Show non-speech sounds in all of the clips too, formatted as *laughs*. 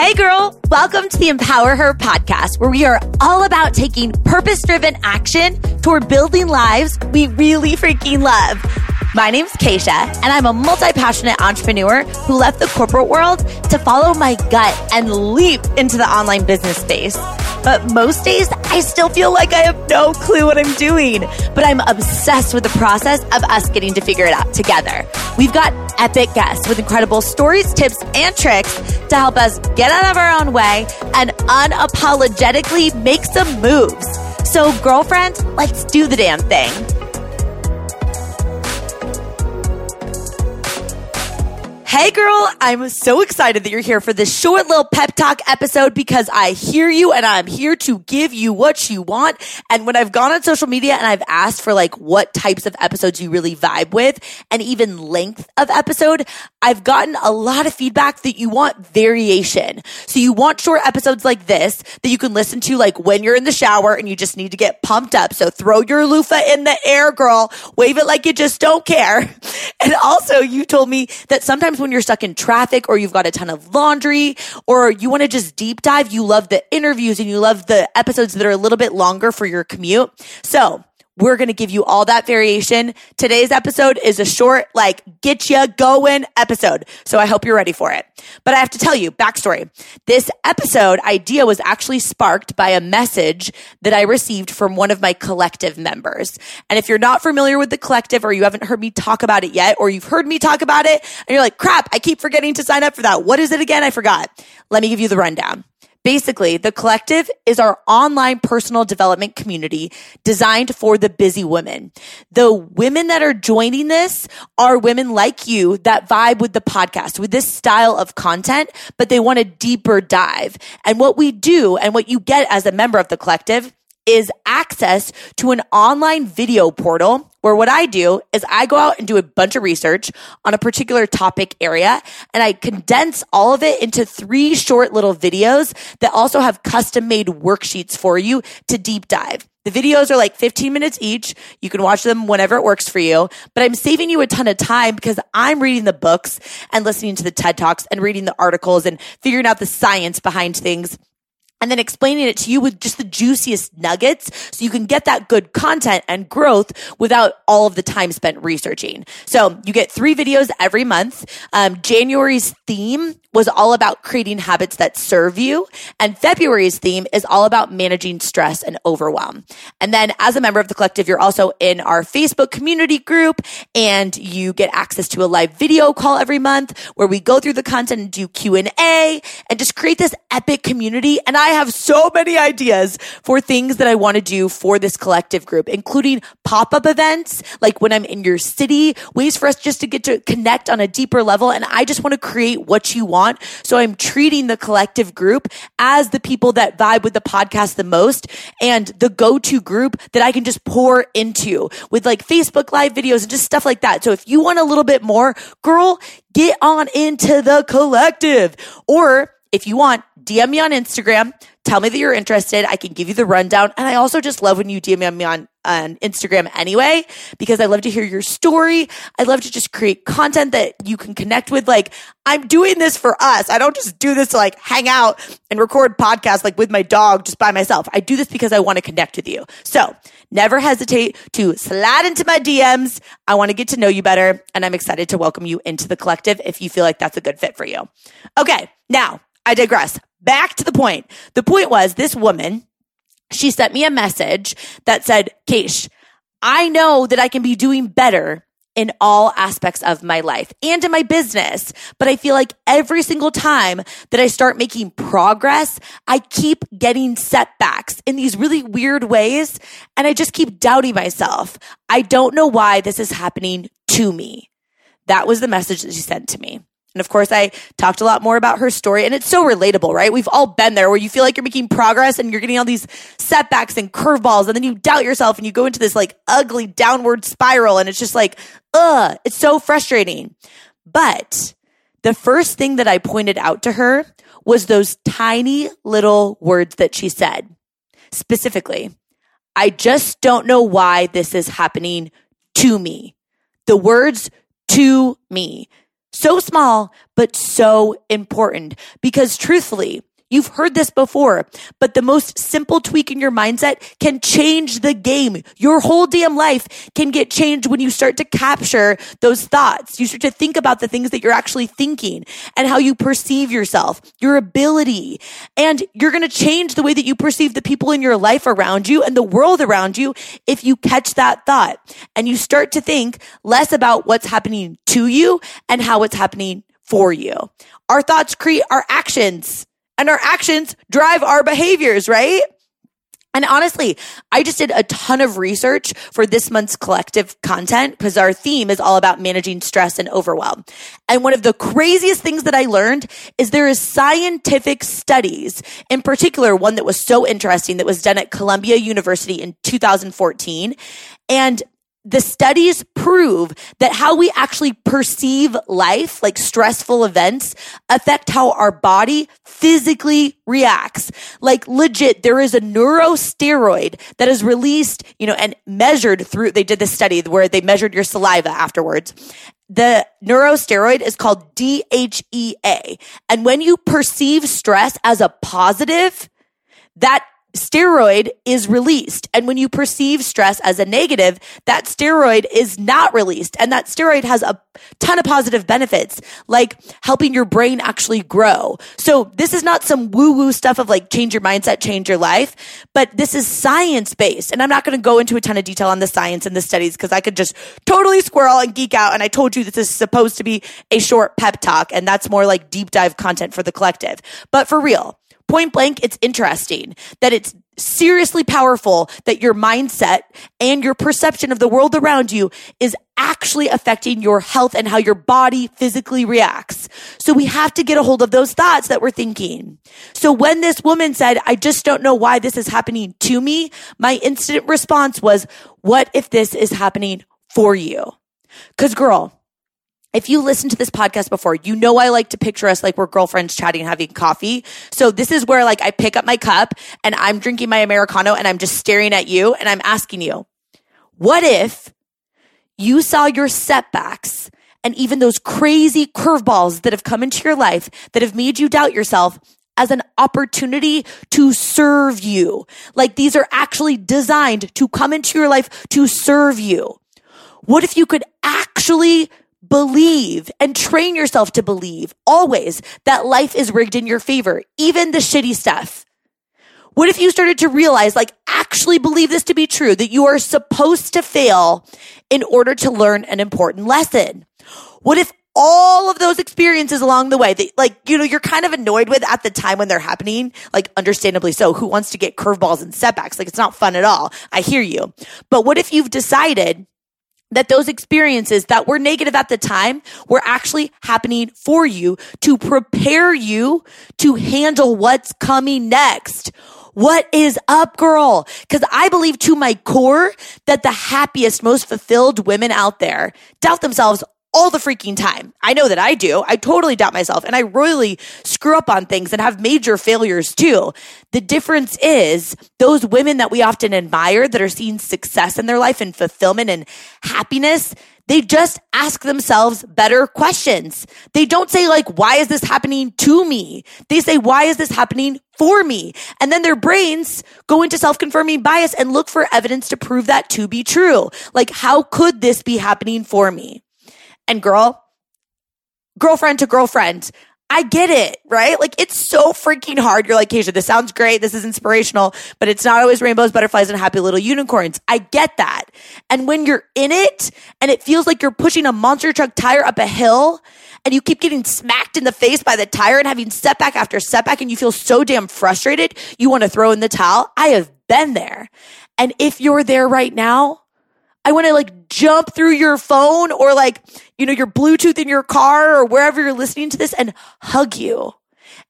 Hey girl, welcome to the Empower Her podcast, where we are all about taking purpose driven action toward building lives we really freaking love. My name's Keisha, and I'm a multi passionate entrepreneur who left the corporate world to follow my gut and leap into the online business space. But most days, I still feel like I have no clue what I'm doing. But I'm obsessed with the process of us getting to figure it out together. We've got epic guests with incredible stories, tips, and tricks to help us get out of our own way and unapologetically make some moves. So, girlfriend, let's do the damn thing. Hey girl, I'm so excited that you're here for this short little pep talk episode because I hear you and I'm here to give you what you want. And when I've gone on social media and I've asked for like what types of episodes you really vibe with and even length of episode, I've gotten a lot of feedback that you want variation. So you want short episodes like this that you can listen to like when you're in the shower and you just need to get pumped up. So throw your loofah in the air, girl. Wave it like you just don't care. *laughs* And also you told me that sometimes when you're stuck in traffic or you've got a ton of laundry or you want to just deep dive, you love the interviews and you love the episodes that are a little bit longer for your commute. So we're going to give you all that variation. Today's episode is a short, like, get you going episode. So I hope you're ready for it. But I have to tell you, backstory. This episode idea was actually sparked by a message that I received from one of my collective members. And if you're not familiar with the collective or you haven't heard me talk about it yet, or you've heard me talk about it and you're like, crap, I keep forgetting to sign up for that. What is it again? I forgot. Let me give you the rundown. Basically, the collective is our online personal development community designed for the busy women. The women that are joining this are women like you that vibe with the podcast, with this style of content, but they want a deeper dive. And what we do and what you get as a member of the collective is access to an online video portal where what I do is I go out and do a bunch of research on a particular topic area and I condense all of it into three short little videos that also have custom made worksheets for you to deep dive. The videos are like 15 minutes each. You can watch them whenever it works for you, but I'm saving you a ton of time because I'm reading the books and listening to the TED Talks and reading the articles and figuring out the science behind things and then explaining it to you with just the juiciest nuggets so you can get that good content and growth without all of the time spent researching. So you get three videos every month. Um, January's theme was all about creating habits that serve you. And February's theme is all about managing stress and overwhelm. And then as a member of the collective, you're also in our Facebook community group and you get access to a live video call every month where we go through the content and do Q and A and just create this epic community. And I have so many ideas for things that I want to do for this collective group, including pop up events, like when I'm in your city, ways for us just to get to connect on a deeper level. And I just want to create what you want want. So I'm treating the collective group as the people that vibe with the podcast the most and the go-to group that I can just pour into with like Facebook live videos and just stuff like that. So if you want a little bit more, girl, get on into the collective or if you want, DM me on Instagram. Tell me that you're interested. I can give you the rundown. And I also just love when you DM me on, on Instagram anyway, because I love to hear your story. I love to just create content that you can connect with. Like, I'm doing this for us. I don't just do this to like hang out and record podcasts like with my dog just by myself. I do this because I want to connect with you. So never hesitate to slide into my DMs. I want to get to know you better. And I'm excited to welcome you into the collective if you feel like that's a good fit for you. Okay. Now I digress. Back to the point. The point was this woman, she sent me a message that said, Keish, I know that I can be doing better in all aspects of my life and in my business. But I feel like every single time that I start making progress, I keep getting setbacks in these really weird ways. And I just keep doubting myself. I don't know why this is happening to me. That was the message that she sent to me. And of course, I talked a lot more about her story and it's so relatable, right? We've all been there where you feel like you're making progress and you're getting all these setbacks and curveballs and then you doubt yourself and you go into this like ugly downward spiral and it's just like, ugh, it's so frustrating. But the first thing that I pointed out to her was those tiny little words that she said. Specifically, I just don't know why this is happening to me. The words to me So small, but so important. Because truthfully, You've heard this before, but the most simple tweak in your mindset can change the game. Your whole damn life can get changed when you start to capture those thoughts. You start to think about the things that you're actually thinking and how you perceive yourself, your ability. And you're going to change the way that you perceive the people in your life around you and the world around you if you catch that thought and you start to think less about what's happening to you and how it's happening for you. Our thoughts create our actions and our actions drive our behaviors, right? And honestly, I just did a ton of research for this month's collective content because our theme is all about managing stress and overwhelm. And one of the craziest things that I learned is there is scientific studies, in particular, one that was so interesting that was done at Columbia University in 2014. And the studies prove that how we actually perceive life, like stressful events, affect how our body physically reacts. Like legit, there is a neurosteroid that is released, you know, and measured through, they did this study where they measured your saliva afterwards. The neurosteroid is called DHEA. And when you perceive stress as a positive, that steroid is released. And when you perceive stress as a negative, that steroid is not released. And that steroid has a ton of positive benefits, like helping your brain actually grow. So this is not some woo woo stuff of like change your mindset, change your life, but this is science based. And I'm not going to go into a ton of detail on the science and the studies because I could just totally squirrel and geek out. And I told you this is supposed to be a short pep talk and that's more like deep dive content for the collective. But for real, point blank, it's interesting that it's seriously powerful that your mindset and your perception of the world around you is actually affecting your health and how your body physically reacts. So we have to get a hold of those thoughts that we're thinking. So when this woman said, I just don't know why this is happening to me, my instant response was, what if this is happening for you? Cause girl, if you listen to this podcast before, you know I like to picture us like we're girlfriends chatting and having coffee. So this is where like I pick up my cup and I'm drinking my Americano and I'm just staring at you and I'm asking you, what if you saw your setbacks and even those crazy curveballs that have come into your life that have made you doubt yourself as an opportunity to serve you? Like these are actually designed to come into your life to serve you. What if you could actually believe and train yourself to believe always that life is rigged in your favor, even the shitty stuff. What if you started to realize, like, actually believe this to be true, that you are supposed to fail in order to learn an important lesson? What if all of those experiences along the way that like you know you're kind of annoyed with at the time when they're happening like understandably so who wants to get curveballs and setbacks like it's not fun at all i hear you but what if you've decided that those experiences that were negative at the time were actually happening for you to prepare you to handle what's coming next. What is up, girl? Cause I believe to my core that the happiest, most fulfilled women out there doubt themselves all the freaking time. I know that I do. I totally doubt myself and I royally screw up on things and have major failures too. The difference is those women that we often admire that are seeing success in their life and fulfillment and happiness, they just ask themselves better questions. They don't say like, why is this happening to me? They say, why is this happening for me? And then their brains go into self-confirming bias and look for evidence to prove that to be true. Like, how could this be happening for me? And girl, girlfriend to girlfriend, I get it, right? Like it's so freaking hard. You're like, Keisha, this sounds great. This is inspirational, but it's not always rainbows, butterflies, and happy little unicorns. I get that. And when you're in it and it feels like you're pushing a monster truck tire up a hill and you keep getting smacked in the face by the tire and having setback after setback and you feel so damn frustrated, you want to throw in the towel. I have been there. And if you're there right now, I want to like jump through your phone or like, you know, your Bluetooth in your car or wherever you're listening to this and hug you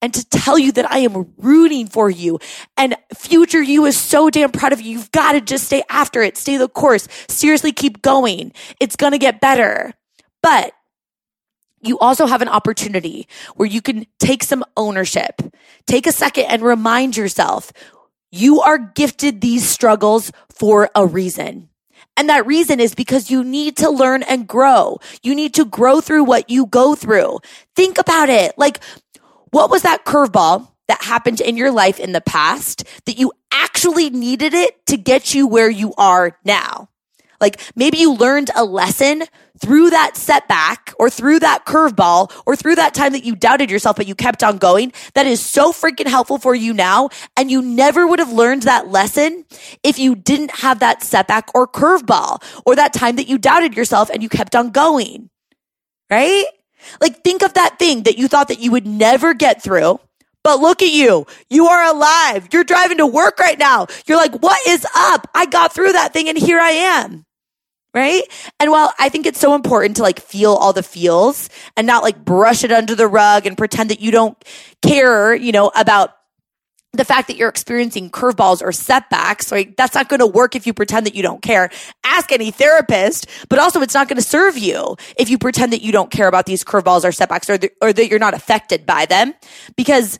and to tell you that I am rooting for you. And future you is so damn proud of you. You've got to just stay after it, stay the course. Seriously, keep going. It's going to get better. But you also have an opportunity where you can take some ownership. Take a second and remind yourself you are gifted these struggles for a reason. And that reason is because you need to learn and grow. You need to grow through what you go through. Think about it. Like, what was that curveball that happened in your life in the past that you actually needed it to get you where you are now? Like maybe you learned a lesson through that setback or through that curveball or through that time that you doubted yourself, but you kept on going. That is so freaking helpful for you now. And you never would have learned that lesson if you didn't have that setback or curveball or that time that you doubted yourself and you kept on going. Right? Like think of that thing that you thought that you would never get through. But look at you. You are alive. You're driving to work right now. You're like, what is up? I got through that thing and here I am right? And while I think it's so important to like feel all the feels and not like brush it under the rug and pretend that you don't care, you know, about the fact that you're experiencing curveballs or setbacks, right? That's not going to work if you pretend that you don't care. Ask any therapist, but also it's not going to serve you if you pretend that you don't care about these curveballs or setbacks or, or that you're not affected by them because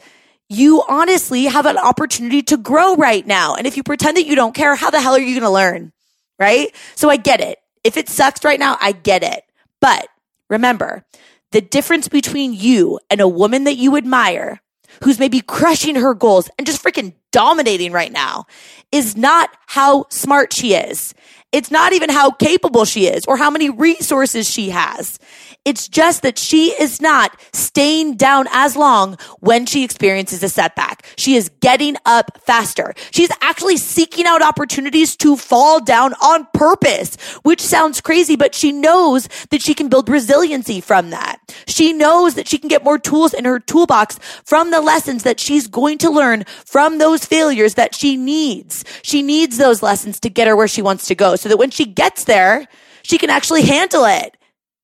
you honestly have an opportunity to grow right now. And if you pretend that you don't care, how the hell are you going to learn? Right? So I get it. If it sucks right now, I get it. But remember, the difference between you and a woman that you admire who's maybe crushing her goals and just freaking dominating right now is not how smart she is. It's not even how capable she is or how many resources she has. It's just that she is not staying down as long when she experiences a setback. She is getting up faster. She's actually seeking out opportunities to fall down on purpose, which sounds crazy, but she knows that she can build resiliency from that. She knows that she can get more tools in her toolbox from the lessons that she's going to learn from those failures that she needs. She needs those lessons to get her where she wants to go so that when she gets there, she can actually handle it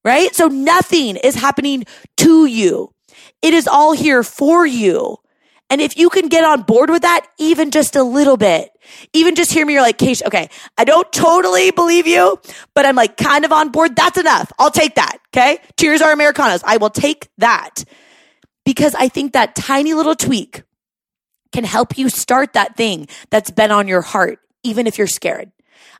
right? So nothing is happening to you. It is all here for you. And if you can get on board with that, even just a little bit, even just hear me, you're like, Keish, okay, I don't totally believe you, but I'm like kind of on board. That's enough. I'll take that. Okay. Cheers are Americanos. I will take that because I think that tiny little tweak can help you start that thing that's been on your heart, even if you're scared.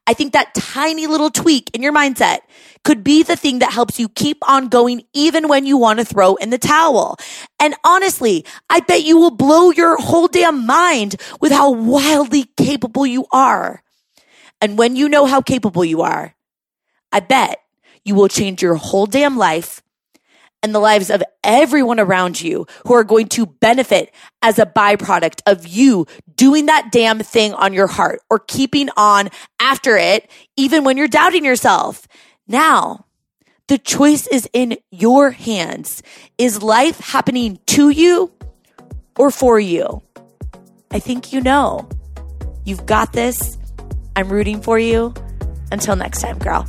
I think that tiny little tweak in your mindset could be the thing that helps you keep on going even when you want to throw in the towel. And honestly, I bet you will blow your whole damn mind with how wildly capable you are. And when you know how capable you are, I bet you will change your whole damn life and the lives of everyone around you who are going to benefit as a byproduct of you doing that damn thing on your heart or keeping on after it, even when you're doubting yourself. Now, the choice is in your hands. Is life happening to you or for you? I think you know. You've got this. I'm rooting for you. Until next time, girl.